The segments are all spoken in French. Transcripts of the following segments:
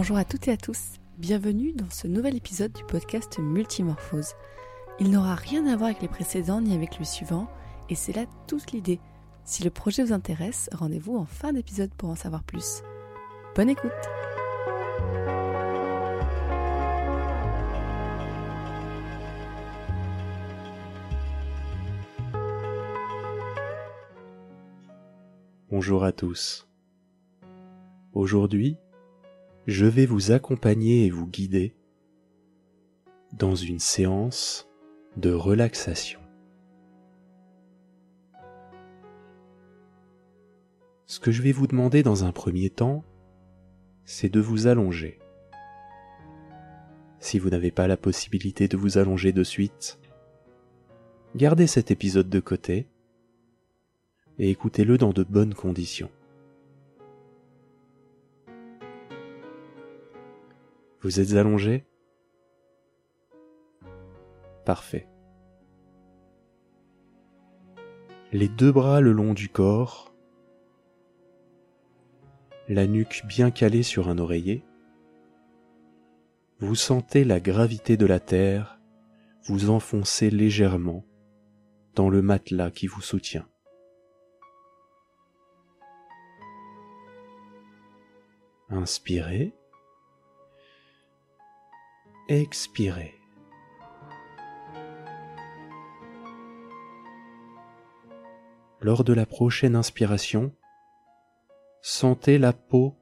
Bonjour à toutes et à tous, bienvenue dans ce nouvel épisode du podcast Multimorphose. Il n'aura rien à voir avec les précédents ni avec le suivant, et c'est là toute l'idée. Si le projet vous intéresse, rendez-vous en fin d'épisode pour en savoir plus. Bonne écoute Bonjour à tous. Aujourd'hui, je vais vous accompagner et vous guider dans une séance de relaxation. Ce que je vais vous demander dans un premier temps, c'est de vous allonger. Si vous n'avez pas la possibilité de vous allonger de suite, gardez cet épisode de côté et écoutez-le dans de bonnes conditions. Vous êtes allongé? Parfait. Les deux bras le long du corps, la nuque bien calée sur un oreiller, vous sentez la gravité de la terre vous enfoncer légèrement dans le matelas qui vous soutient. Inspirez. Expirez. Lors de la prochaine inspiration, sentez la peau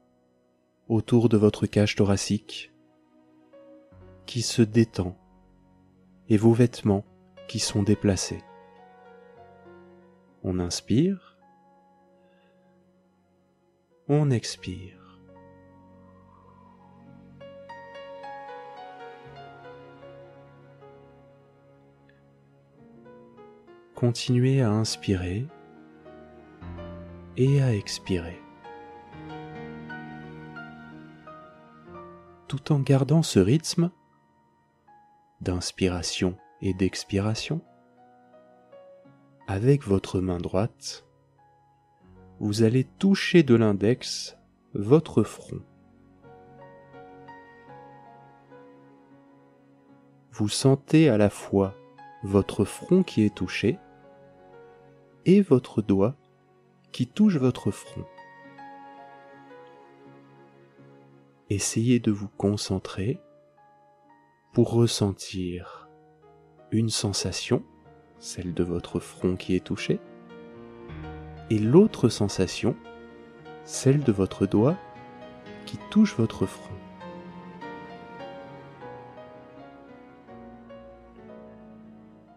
autour de votre cage thoracique qui se détend et vos vêtements qui sont déplacés. On inspire, on expire. Continuez à inspirer et à expirer. Tout en gardant ce rythme d'inspiration et d'expiration, avec votre main droite, vous allez toucher de l'index votre front. Vous sentez à la fois votre front qui est touché et votre doigt qui touche votre front. Essayez de vous concentrer pour ressentir une sensation, celle de votre front qui est touché, et l'autre sensation, celle de votre doigt qui touche votre front.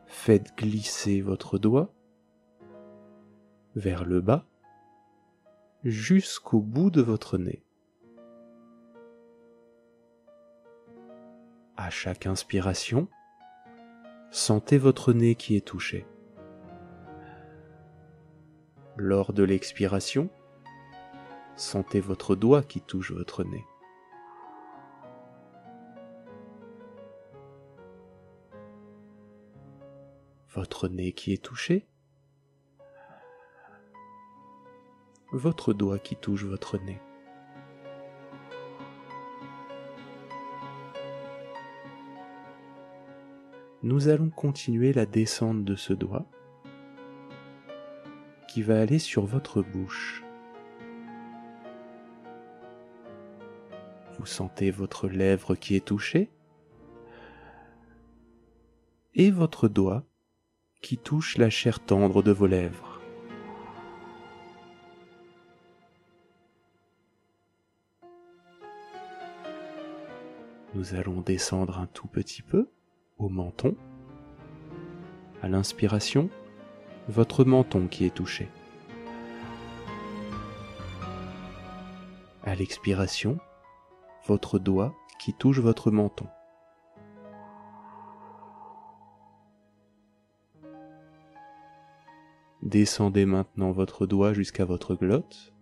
Faites glisser votre doigt vers le bas jusqu'au bout de votre nez. À chaque inspiration, sentez votre nez qui est touché. Lors de l'expiration, sentez votre doigt qui touche votre nez. Votre nez qui est touché. Votre doigt qui touche votre nez. Nous allons continuer la descente de ce doigt qui va aller sur votre bouche. Vous sentez votre lèvre qui est touchée et votre doigt qui touche la chair tendre de vos lèvres. Nous allons descendre un tout petit peu au menton. À l'inspiration, votre menton qui est touché. À l'expiration, votre doigt qui touche votre menton. Descendez maintenant votre doigt jusqu'à votre glotte.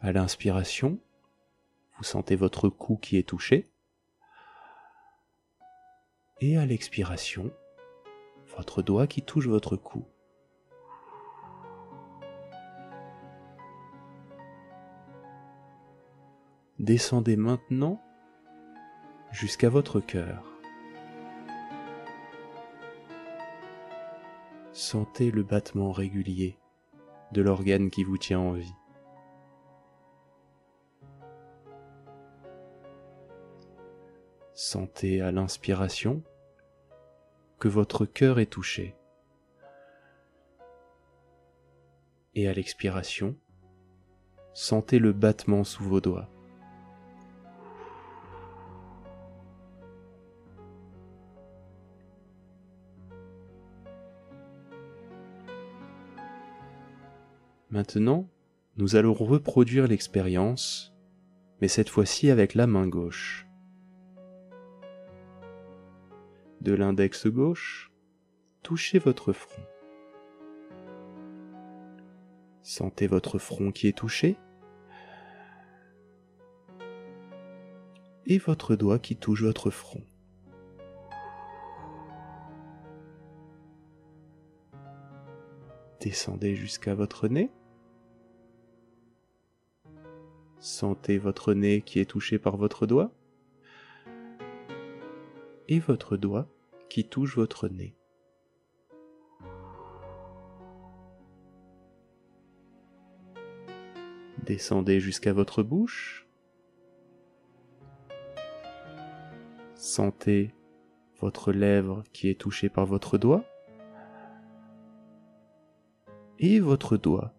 À l'inspiration, vous sentez votre cou qui est touché. Et à l'expiration, votre doigt qui touche votre cou. Descendez maintenant jusqu'à votre cœur. Sentez le battement régulier de l'organe qui vous tient en vie. Sentez à l'inspiration que votre cœur est touché. Et à l'expiration, sentez le battement sous vos doigts. Maintenant, nous allons reproduire l'expérience, mais cette fois-ci avec la main gauche. De l'index gauche, touchez votre front. Sentez votre front qui est touché et votre doigt qui touche votre front. Descendez jusqu'à votre nez. Sentez votre nez qui est touché par votre doigt et votre doigt qui touche votre nez. Descendez jusqu'à votre bouche. Sentez votre lèvre qui est touchée par votre doigt et votre doigt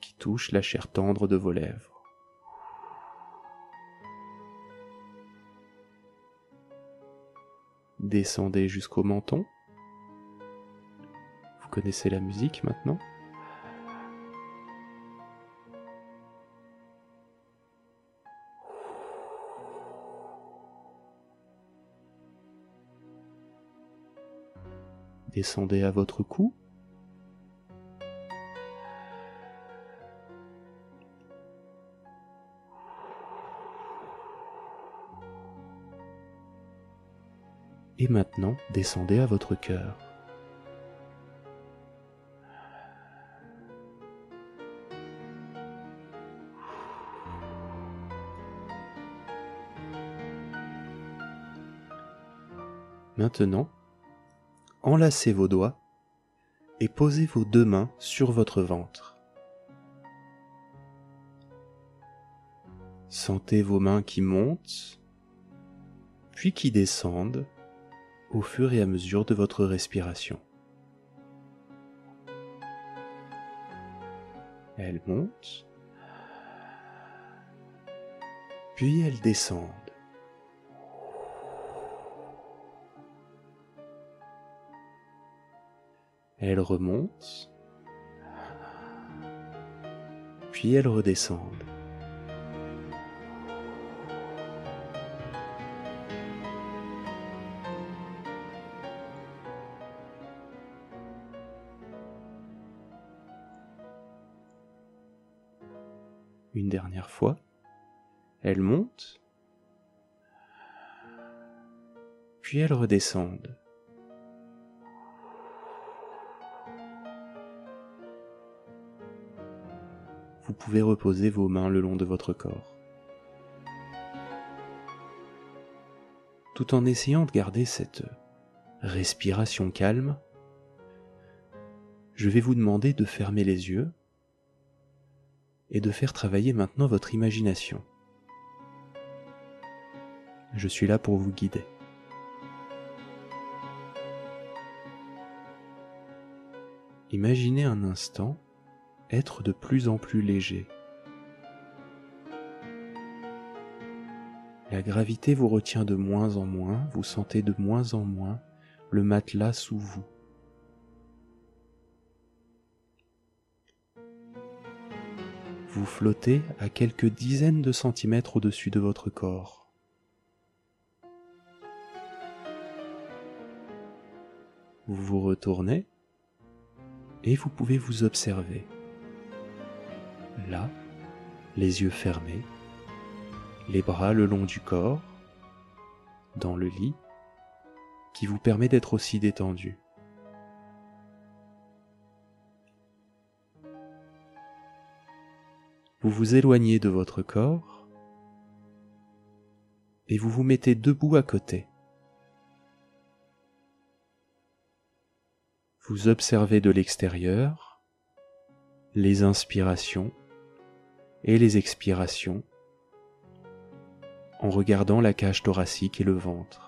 qui touche la chair tendre de vos lèvres. Descendez jusqu'au menton. Vous connaissez la musique maintenant Descendez à votre cou. Et maintenant, descendez à votre cœur. Maintenant, enlacez vos doigts et posez vos deux mains sur votre ventre. Sentez vos mains qui montent, puis qui descendent au fur et à mesure de votre respiration. Elles montent, puis elles descendent. Elles remontent, puis elles redescendent. Une dernière fois, elles montent, puis elles redescendent. Vous pouvez reposer vos mains le long de votre corps. Tout en essayant de garder cette respiration calme, je vais vous demander de fermer les yeux et de faire travailler maintenant votre imagination. Je suis là pour vous guider. Imaginez un instant être de plus en plus léger. La gravité vous retient de moins en moins, vous sentez de moins en moins le matelas sous vous. Vous flottez à quelques dizaines de centimètres au-dessus de votre corps. Vous vous retournez et vous pouvez vous observer. Là, les yeux fermés, les bras le long du corps, dans le lit, qui vous permet d'être aussi détendu. Vous vous éloignez de votre corps et vous vous mettez debout à côté. Vous observez de l'extérieur les inspirations et les expirations en regardant la cage thoracique et le ventre.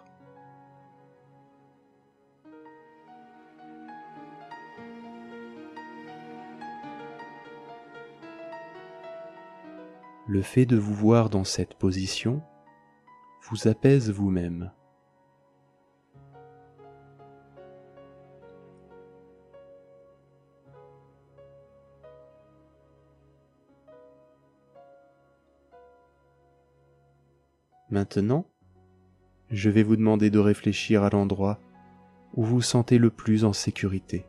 Le fait de vous voir dans cette position vous apaise vous-même. Maintenant, je vais vous demander de réfléchir à l'endroit où vous sentez le plus en sécurité.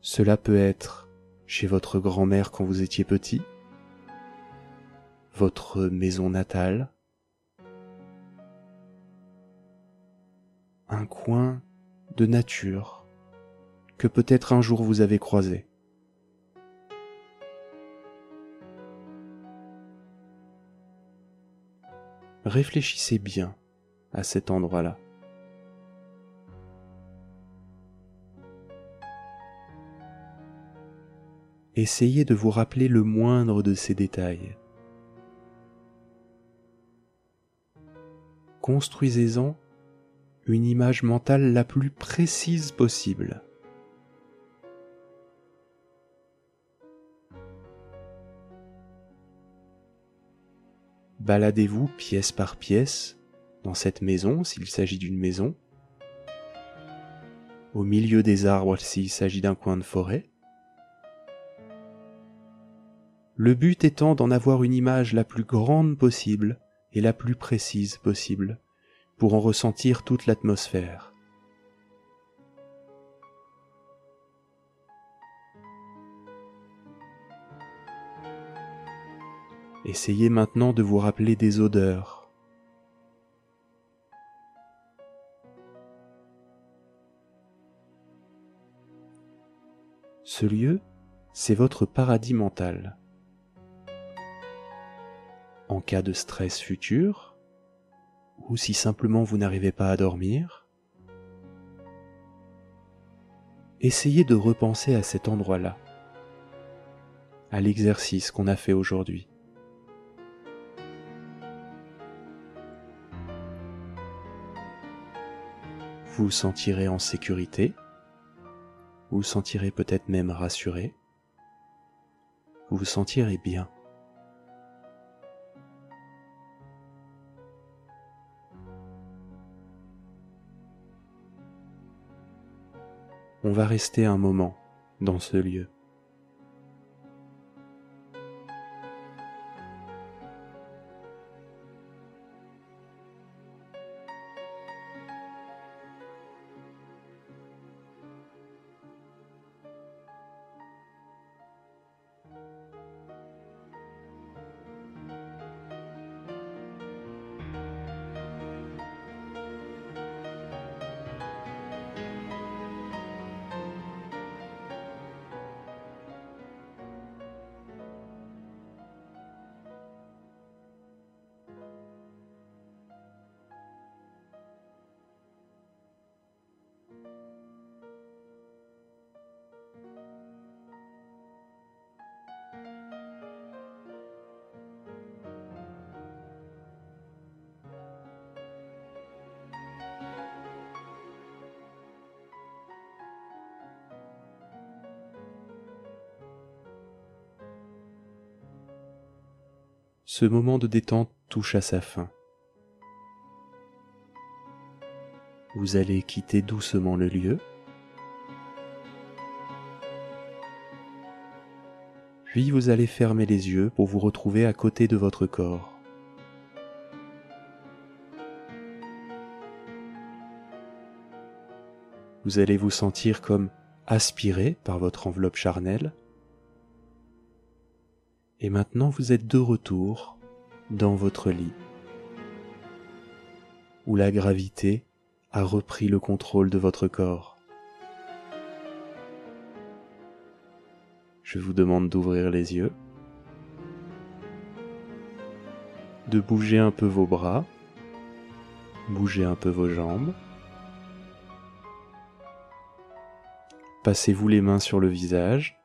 Cela peut être chez votre grand-mère quand vous étiez petit, votre maison natale, un coin de nature que peut-être un jour vous avez croisé. Réfléchissez bien à cet endroit-là. Essayez de vous rappeler le moindre de ces détails. Construisez-en une image mentale la plus précise possible. Baladez-vous pièce par pièce dans cette maison s'il s'agit d'une maison, au milieu des arbres s'il s'agit d'un coin de forêt, le but étant d'en avoir une image la plus grande possible et la plus précise possible pour en ressentir toute l'atmosphère. Essayez maintenant de vous rappeler des odeurs. Ce lieu, c'est votre paradis mental en cas de stress futur, ou si simplement vous n'arrivez pas à dormir, essayez de repenser à cet endroit-là, à l'exercice qu'on a fait aujourd'hui. Vous vous sentirez en sécurité, vous sentirez peut-être même rassuré, vous vous sentirez bien. On va rester un moment dans ce lieu. Ce moment de détente touche à sa fin. Vous allez quitter doucement le lieu. Puis vous allez fermer les yeux pour vous retrouver à côté de votre corps. Vous allez vous sentir comme aspiré par votre enveloppe charnelle et maintenant vous êtes de retour dans votre lit, où la gravité a repris le contrôle de votre corps. Je vous demande d'ouvrir les yeux, de bouger un peu vos bras, bouger un peu vos jambes. Passez-vous les mains sur le visage.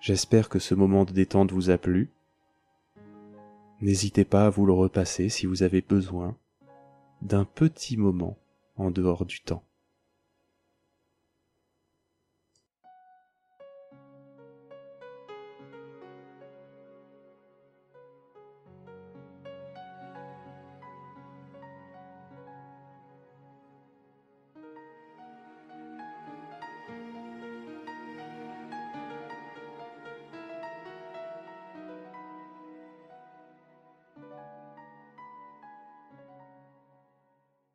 J'espère que ce moment de détente vous a plu. N'hésitez pas à vous le repasser si vous avez besoin d'un petit moment en dehors du temps.